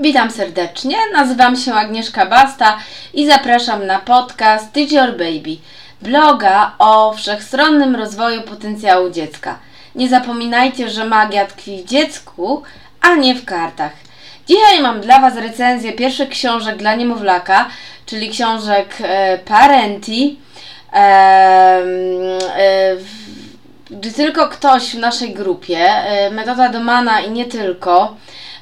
Witam serdecznie, nazywam się Agnieszka Basta i zapraszam na podcast Teach Your Baby, bloga o wszechstronnym rozwoju potencjału dziecka. Nie zapominajcie, że magia tkwi w dziecku, a nie w kartach. Dzisiaj mam dla Was recenzję pierwszych książek dla niemowlaka, czyli książek e, Parenti. E, e, gdy tylko ktoś w naszej grupie, e, metoda Domana i nie tylko,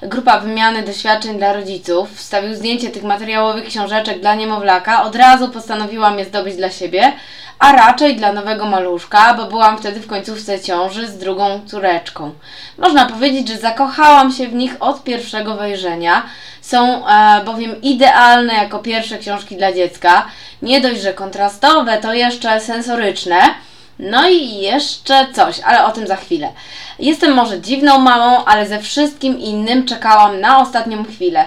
grupa wymiany doświadczeń dla rodziców, wstawił zdjęcie tych materiałowych książeczek dla niemowlaka, od razu postanowiłam je zdobyć dla siebie, a raczej dla nowego maluszka, bo byłam wtedy w końcówce ciąży z drugą córeczką. Można powiedzieć, że zakochałam się w nich od pierwszego wejrzenia. Są e, bowiem idealne jako pierwsze książki dla dziecka. Nie dość, że kontrastowe, to jeszcze sensoryczne. No i jeszcze coś, ale o tym za chwilę. Jestem może dziwną mamą, ale ze wszystkim innym czekałam na ostatnią chwilę.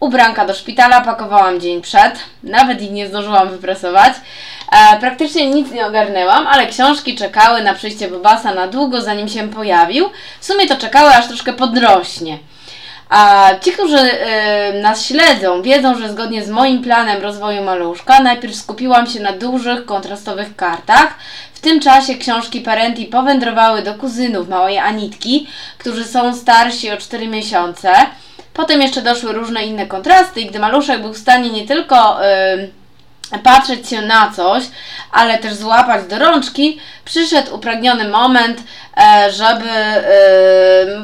Ubranka do szpitala pakowałam dzień przed, nawet ich nie zdążyłam wyprasować. E, praktycznie nic nie ogarnęłam, ale książki czekały na przyjście Bobasa na długo, zanim się pojawił. W sumie to czekały aż troszkę podrośnie. A ci, którzy y, nas śledzą, wiedzą, że zgodnie z moim planem rozwoju maluszka, najpierw skupiłam się na dużych, kontrastowych kartach. W tym czasie książki Parenti powędrowały do kuzynów małej Anitki, którzy są starsi o 4 miesiące. Potem jeszcze doszły różne inne kontrasty i gdy maluszek był w stanie nie tylko... Y, patrzeć się na coś, ale też złapać do rączki, przyszedł upragniony moment, e, żeby e,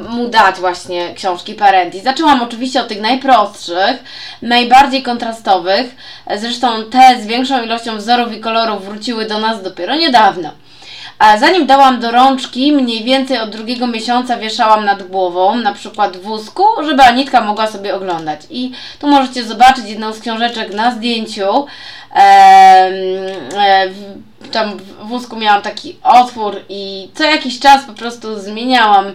mu dać właśnie książki Parenti. Zaczęłam oczywiście od tych najprostszych, najbardziej kontrastowych, zresztą te z większą ilością wzorów i kolorów wróciły do nas dopiero niedawno. A zanim dałam do rączki, mniej więcej od drugiego miesiąca wieszałam nad głową, na przykład w wózku, żeby Anitka mogła sobie oglądać. I tu możecie zobaczyć jedną z książeczek na zdjęciu. E, tam w wózku miałam taki otwór i co jakiś czas po prostu zmieniałam.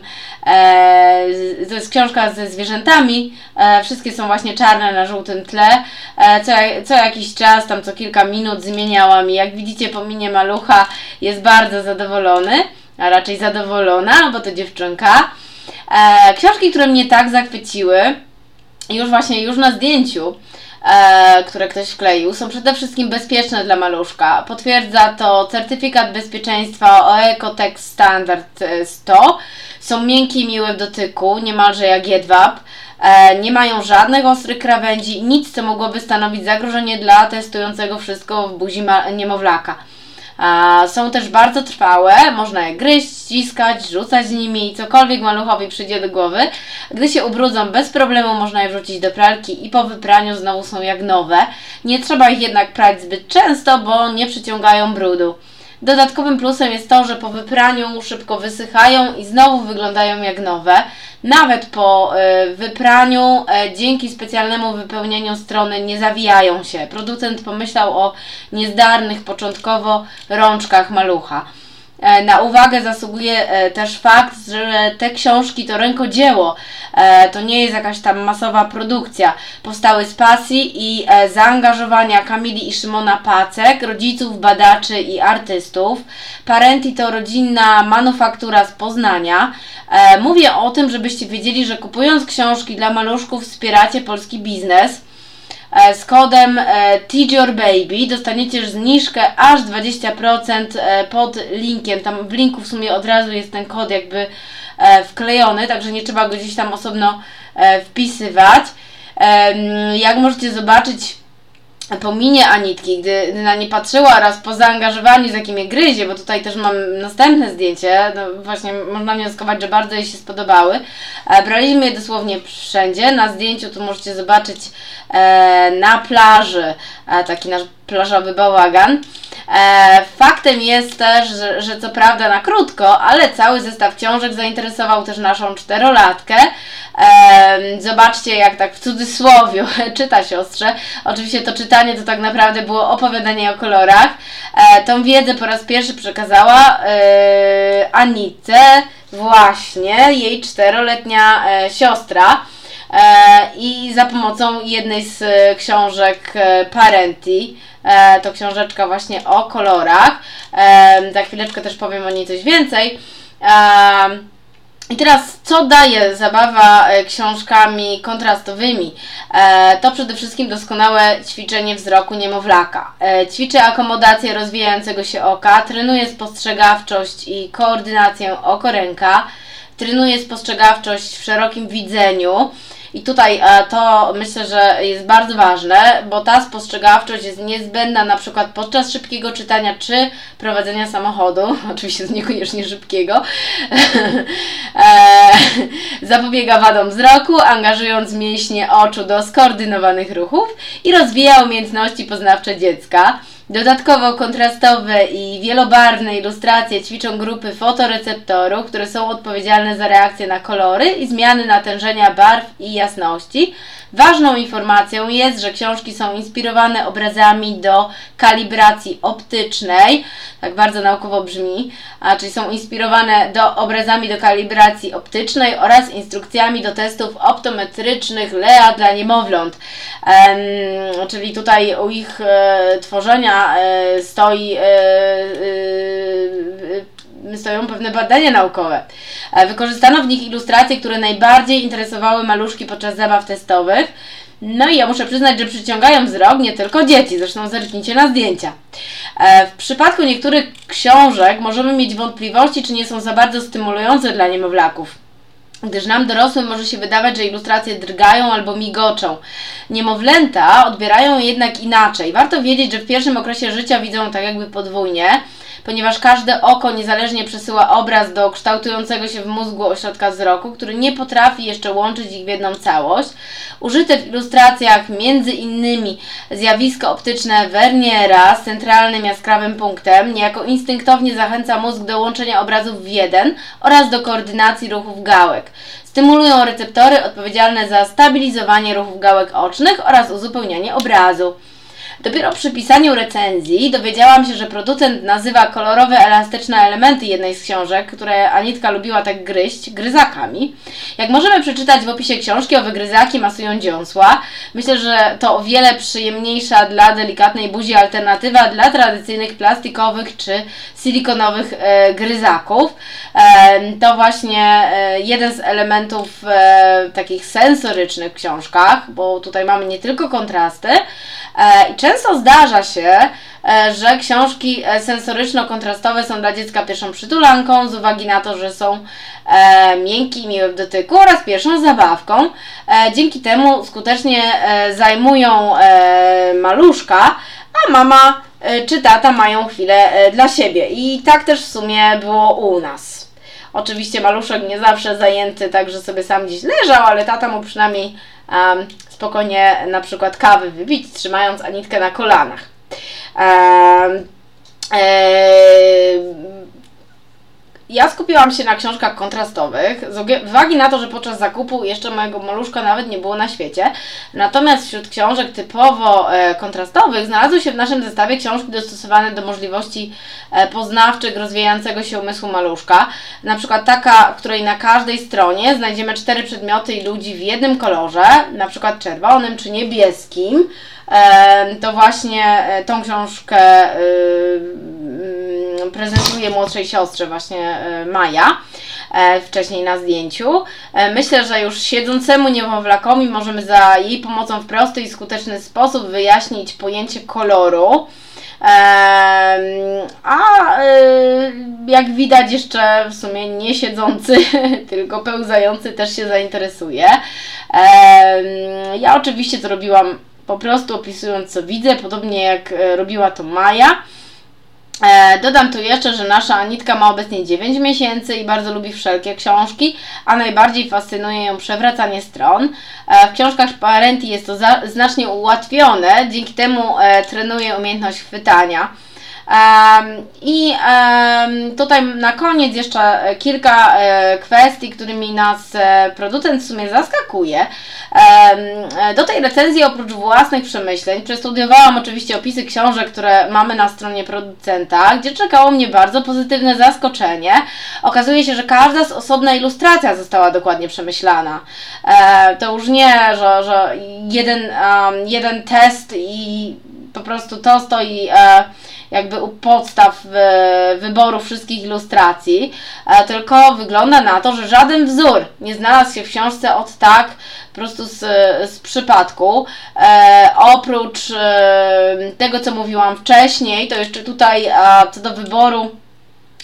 E, to jest książka ze zwierzętami. E, wszystkie są właśnie czarne na żółtym tle. E, co, co jakiś czas, tam co kilka minut zmieniałam i jak widzicie po minie malucha jest bardzo zadowolony, a raczej zadowolona, bo to dziewczynka. E, książki, które mnie tak zachwyciły, już właśnie już na zdjęciu, e, które ktoś wkleił, są przede wszystkim bezpieczne dla maluszka. Potwierdza to certyfikat bezpieczeństwa o Standard 100. Są miękkie i miłe w dotyku, niemalże jak jedwab. E, nie mają żadnych ostrych krawędzi, nic co mogłoby stanowić zagrożenie dla testującego wszystko w buzi niemowlaka. Są też bardzo trwałe, można je gryźć, ściskać, rzucać z nimi i cokolwiek maluchowi przyjdzie do głowy. Gdy się ubrudzą, bez problemu można je wrzucić do pralki i po wypraniu znowu są jak nowe. Nie trzeba ich jednak prać zbyt często, bo nie przyciągają brudu. Dodatkowym plusem jest to, że po wypraniu szybko wysychają i znowu wyglądają jak nowe. Nawet po y, wypraniu, y, dzięki specjalnemu wypełnieniu strony, nie zawijają się. Producent pomyślał o niezdarnych początkowo rączkach malucha. E, na uwagę zasługuje e, też fakt, że te książki to rękodzieło, e, to nie jest jakaś tam masowa produkcja. Powstały z pasji i zaangażowania Kamili i Szymona Pacek, rodziców, badaczy i artystów. Parenti to rodzinna manufaktura z Poznania. Mówię o tym, żebyście wiedzieli, że kupując książki dla maluszków wspieracie polski biznes. E, z kodem e, Baby dostaniecie zniżkę aż 20% e, pod linkiem. Tam w linku w sumie od razu jest ten kod jakby wklejony, także nie trzeba go gdzieś tam osobno wpisywać. Jak możecie zobaczyć, po minie Anitki, gdy, na nie patrzyła oraz po zaangażowaniu, z jakim je gryzie, bo tutaj też mam następne zdjęcie, no właśnie można wnioskować, że bardzo jej się spodobały. E, braliśmy je dosłownie wszędzie. Na zdjęciu tu możecie zobaczyć e, na plaży e, taki nasz plażowy bałagan. E, faktem jest też, że, że, co prawda na krótko, ale cały zestaw książek zainteresował też naszą czterolatkę. Zobaczcie, jak tak w cudzysłowie czyta siostrze. Oczywiście to czytanie to tak naprawdę było opowiadanie o kolorach. E, tą wiedzę po raz pierwszy przekazała e, Anice, właśnie jej czteroletnia e, siostra. I za pomocą jednej z książek Parenti, to książeczka właśnie o kolorach. Za chwileczkę też powiem o niej coś więcej. I teraz, co daje zabawa e, książkami kontrastowymi? E, to przede wszystkim doskonałe ćwiczenie wzroku niemowlaka. E, ćwiczy akomodację rozwijającego się oka, trenuje spostrzegawczość i koordynację oko-ręka, trenuje spostrzegawczość w szerokim widzeniu, i tutaj e, to myślę, że jest bardzo ważne, bo ta spostrzegawczość jest niezbędna na przykład podczas szybkiego czytania czy prowadzenia samochodu, oczywiście niekoniecznie szybkiego. E, zapobiega wadom wzroku, angażując mięśnie oczu do skoordynowanych ruchów i rozwija umiejętności poznawcze dziecka. Dodatkowo kontrastowe i wielobarwne ilustracje ćwiczą grupy fotoreceptorów, które są odpowiedzialne za reakcję na kolory i zmiany natężenia barw i jasności. Ważną informacją jest, że książki są inspirowane obrazami do kalibracji optycznej, tak bardzo naukowo brzmi, a czyli są inspirowane do obrazami do kalibracji optycznej oraz instrukcjami do testów optometrycznych LEA dla niemowląt. Ehm, czyli tutaj u ich e, tworzenia e, stoi e, e stoją pewne badania naukowe. Wykorzystano w nich ilustracje, które najbardziej interesowały maluszki podczas zabaw testowych. No i ja muszę przyznać, że przyciągają wzrok nie tylko dzieci, zresztą zerknijcie na zdjęcia. W przypadku niektórych książek możemy mieć wątpliwości, czy nie są za bardzo stymulujące dla niemowlaków gdyż nam dorosłym może się wydawać, że ilustracje drgają albo migoczą. Niemowlęta odbierają je jednak inaczej. Warto wiedzieć, że w pierwszym okresie życia widzą tak jakby podwójnie ponieważ każde oko niezależnie przesyła obraz do kształtującego się w mózgu ośrodka wzroku, który nie potrafi jeszcze łączyć ich w jedną całość. Użyte w ilustracjach między innymi zjawisko optyczne Verniera z centralnym jaskrawym punktem niejako instynktownie zachęca mózg do łączenia obrazów w jeden oraz do koordynacji ruchów gałek. Stymulują receptory odpowiedzialne za stabilizowanie ruchów gałek ocznych oraz uzupełnianie obrazu. Dopiero przy pisaniu recenzji dowiedziałam się, że producent nazywa kolorowe, elastyczne elementy jednej z książek, które Anitka lubiła tak gryźć, gryzakami. Jak możemy przeczytać w opisie książki, owe gryzaki masują dziąsła. Myślę, że to o wiele przyjemniejsza dla delikatnej buzi alternatywa dla tradycyjnych plastikowych czy silikonowych e, gryzaków. E, to właśnie e, jeden z elementów e, takich sensorycznych w książkach, bo tutaj mamy nie tylko kontrasty, I często zdarza się, e, że książki e, sensoryczno-kontrastowe są dla dziecka pierwszą przytulanką z uwagi na to, że są miękkie i miłe w dotyku oraz pierwszą zabawką. Dzięki temu skutecznie zajmują maluszka, a mama czy tata mają chwilę dla siebie. I tak też w sumie było u nas. Oczywiście maluszek nie zawsze zajęty, tak że sobie sam gdzieś leżał, ale tata mu przynajmniej um, spokojnie na przykład kawy wypić, trzymając Anitkę na kolanach. Um, ja skupiłam się na książkach kontrastowych, z uwagi na to, że podczas zakupu jeszcze mojego maluszka nawet nie było na świecie. Natomiast wśród książek typowo e, kontrastowych znalazły się w naszym zestawie książki dostosowane do możliwości e, poznawczych rozwijającego się umysłu maluszka. Na przykład taka, w której na każdej stronie znajdziemy cztery przedmioty i ludzi w jednym kolorze, na przykład czerwonym czy niebieskim. E, to właśnie tą książkę y, prezentuje młodszej siostrze właśnie e, Maja wcześniej na zdjęciu. Myślę, że już siedzącemu niemowlakowi możemy za jej pomocą w prosty i skuteczny sposób wyjaśnić pojęcie koloru. A jak widać, jeszcze w sumie nie siedzący, tylko pełzający też się zainteresuje. Ja oczywiście to robiłam po prostu opisując co widzę, podobnie jak e, robiła to Maja. E, dodam tu jeszcze, że nasza Anitka ma obecnie 9 miesięcy i bardzo lubi wszelkie książki, a najbardziej fascynuje ją przewracanie stron. E, w książkach Parenti jest to znacznie ułatwione, dzięki temu trenuje umiejętność chwytania. I tutaj na koniec jeszcze kilka e, kwestii, którymi nas e, producent w sumie zaskakuje. Do tej recenzji oprócz własnych przemyśleń przestudiowałam oczywiście opisy książek, które mamy na stronie producenta, gdzie czekało mnie bardzo pozytywne zaskoczenie. Okazuje się, że każda z osobna ilustracja została dokładnie przemyślana. E, to już nie, że, że jeden, jeden test i po prostu to stoi e, jakby u podstaw e, wyboru wszystkich ilustracji, e, tylko wygląda na to, że żaden wzór nie znalazł się w książce od tak po prostu z, z przypadku. E, oprócz tego, co mówiłam wcześniej, to jeszcze tutaj co do wyboru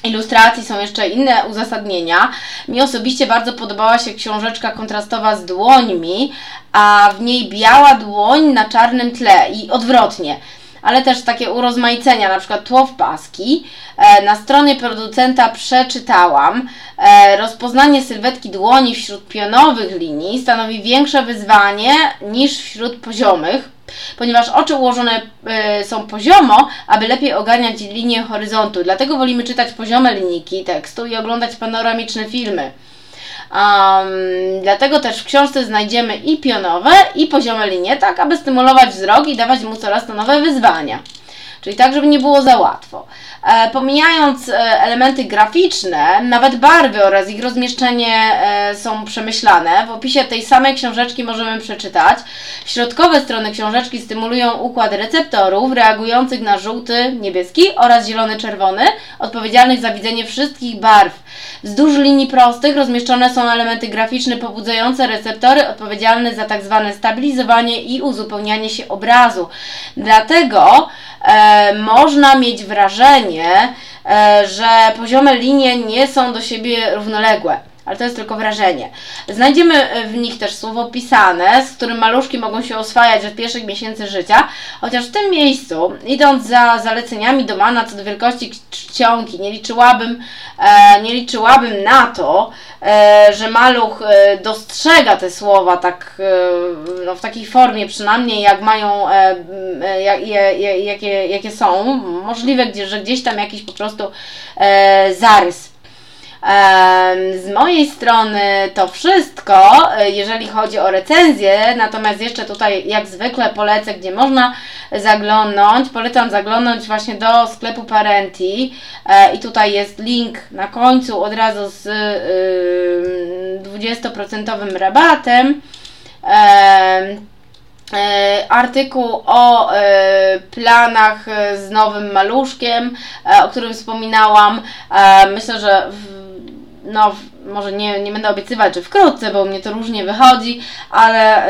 ilustracji są jeszcze inne uzasadnienia. Mi osobiście bardzo podobała się książeczka kontrastowa z dłońmi, a w niej biała dłoń na czarnym tle i odwrotnie. Ale też takie urozmaicenia, na przykład tło w paski. E, na stronie producenta przeczytałam, e, rozpoznanie sylwetki dłoni wśród pionowych linii stanowi większe wyzwanie niż wśród poziomych ponieważ oczy ułożone y, są poziomo, aby lepiej ogarniać linię horyzontu. Dlatego wolimy czytać poziome linijki tekstu i oglądać panoramiczne filmy. Um, dlatego też w książce znajdziemy i pionowe, i poziome linie, tak aby stymulować wzrok i dawać mu coraz to nowe wyzwania. Czyli tak, żeby nie było za łatwo. E, pomijając e, elementy graficzne, nawet barwy oraz ich rozmieszczenie e, są przemyślane. W opisie tej samej książeczki możemy przeczytać. Środkowe strony książeczki stymulują układ receptorów reagujących na żółty, niebieski oraz zielony-czerwony, odpowiedzialnych za widzenie wszystkich barw. Wzdłuż linii prostych rozmieszczone są elementy graficzne pobudzające receptory odpowiedzialne za tak zwane stabilizowanie i uzupełnianie się obrazu. Dlatego e, można mieć wrażenie, e, że poziome linie nie są do siebie równoległe ale to jest tylko wrażenie. Znajdziemy w nich też słowo pisane, z którym maluszki mogą się oswajać od pierwszych miesięcy życia, chociaż w tym miejscu, idąc za zaleceniami Domana co do wielkości czcionki, nie liczyłabym, e, nie liczyłabym na to, e, że maluch e, dostrzega te słowa tak, e, no, w takiej formie przynajmniej, jak mają, e, e, jak, jakie, jakie są. Możliwe, że gdzieś tam jakiś po prostu zarys z mojej strony to wszystko, e, jeżeli chodzi o recenzję, natomiast jeszcze tutaj jak zwykle polecę, gdzie można zaglądnąć. Polecam zaglądnąć właśnie do sklepu Parenti e, i tutaj jest link na końcu od razu z 20% rabatem. E, artykuł o planach z nowym maluszkiem, o którym wspominałam. myślę, że no, może nie, nie będę obiecywać, że wkrótce, bo mnie to różnie wychodzi, ale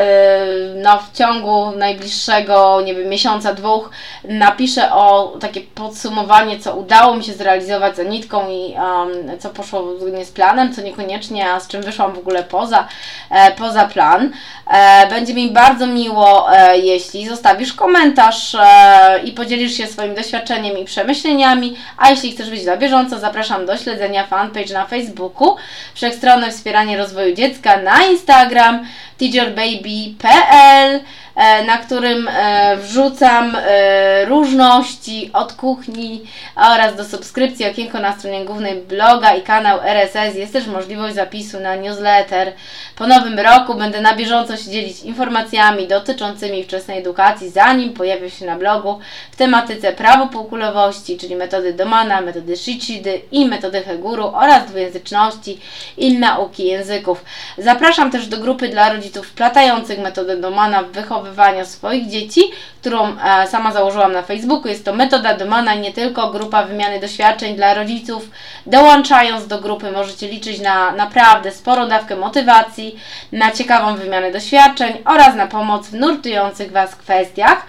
yy, no, w ciągu najbliższego, nie wiem, miesiąca, dwóch napiszę o takie podsumowanie, co udało mi się zrealizować za nitką i um, co poszło zgodnie z planem, co niekoniecznie, a z czym wyszłam w ogóle poza, e, poza plan. E, będzie mi bardzo miło, e, jeśli zostawisz komentarz e, i podzielisz się swoim doświadczeniem i przemyśleniami, a jeśli chcesz być na bieżąco, zapraszam do śledzenia fanpage na Facebooku, wszechstronne wspieranie rozwoju dziecka na Instagram, teacherbaby.pl E, na którym e, wrzucam e, różności od kuchni oraz do subskrypcji okienko na stronie głównej bloga i kanał RSS. Jest też możliwość zapisu na newsletter. Po nowym roku będę na bieżąco się dzielić informacjami dotyczącymi wczesnej edukacji, zanim pojawię się na blogu w tematyce prawo półkulowości, czyli metody Domana, metody Shichidy i metody Heguru oraz dwujęzyczności i nauki języków. Zapraszam też do grupy dla rodziców wplatających metodę Domana w wychowaniu wychowywania swoich dzieci, którą e, sama założyłam na Facebooku. Jest to metoda Domana, nie tylko grupa wymiany doświadczeń dla rodziców. Dołączając do grupy możecie liczyć na naprawdę sporą dawkę motywacji, na ciekawą wymianę doświadczeń oraz na pomoc w nurtujących Was kwestiach.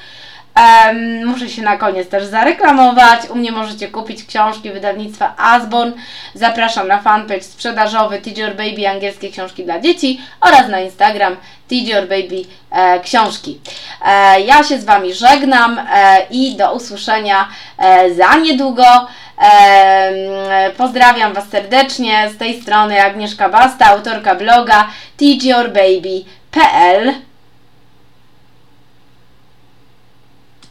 Um, muszę się na koniec też zareklamować. U mnie możecie kupić książki wydawnictwa Asborn. Zapraszam na fanpage sprzedażowy Teacher Baby angielskie książki dla dzieci oraz na Instagram Teacher Baby e, książki. E, ja się z Wami żegnam e, i do usłyszenia e, za niedługo. E, pozdrawiam Was serdecznie. Z tej strony Agnieszka Basta, autorka bloga teachyourbaby.pl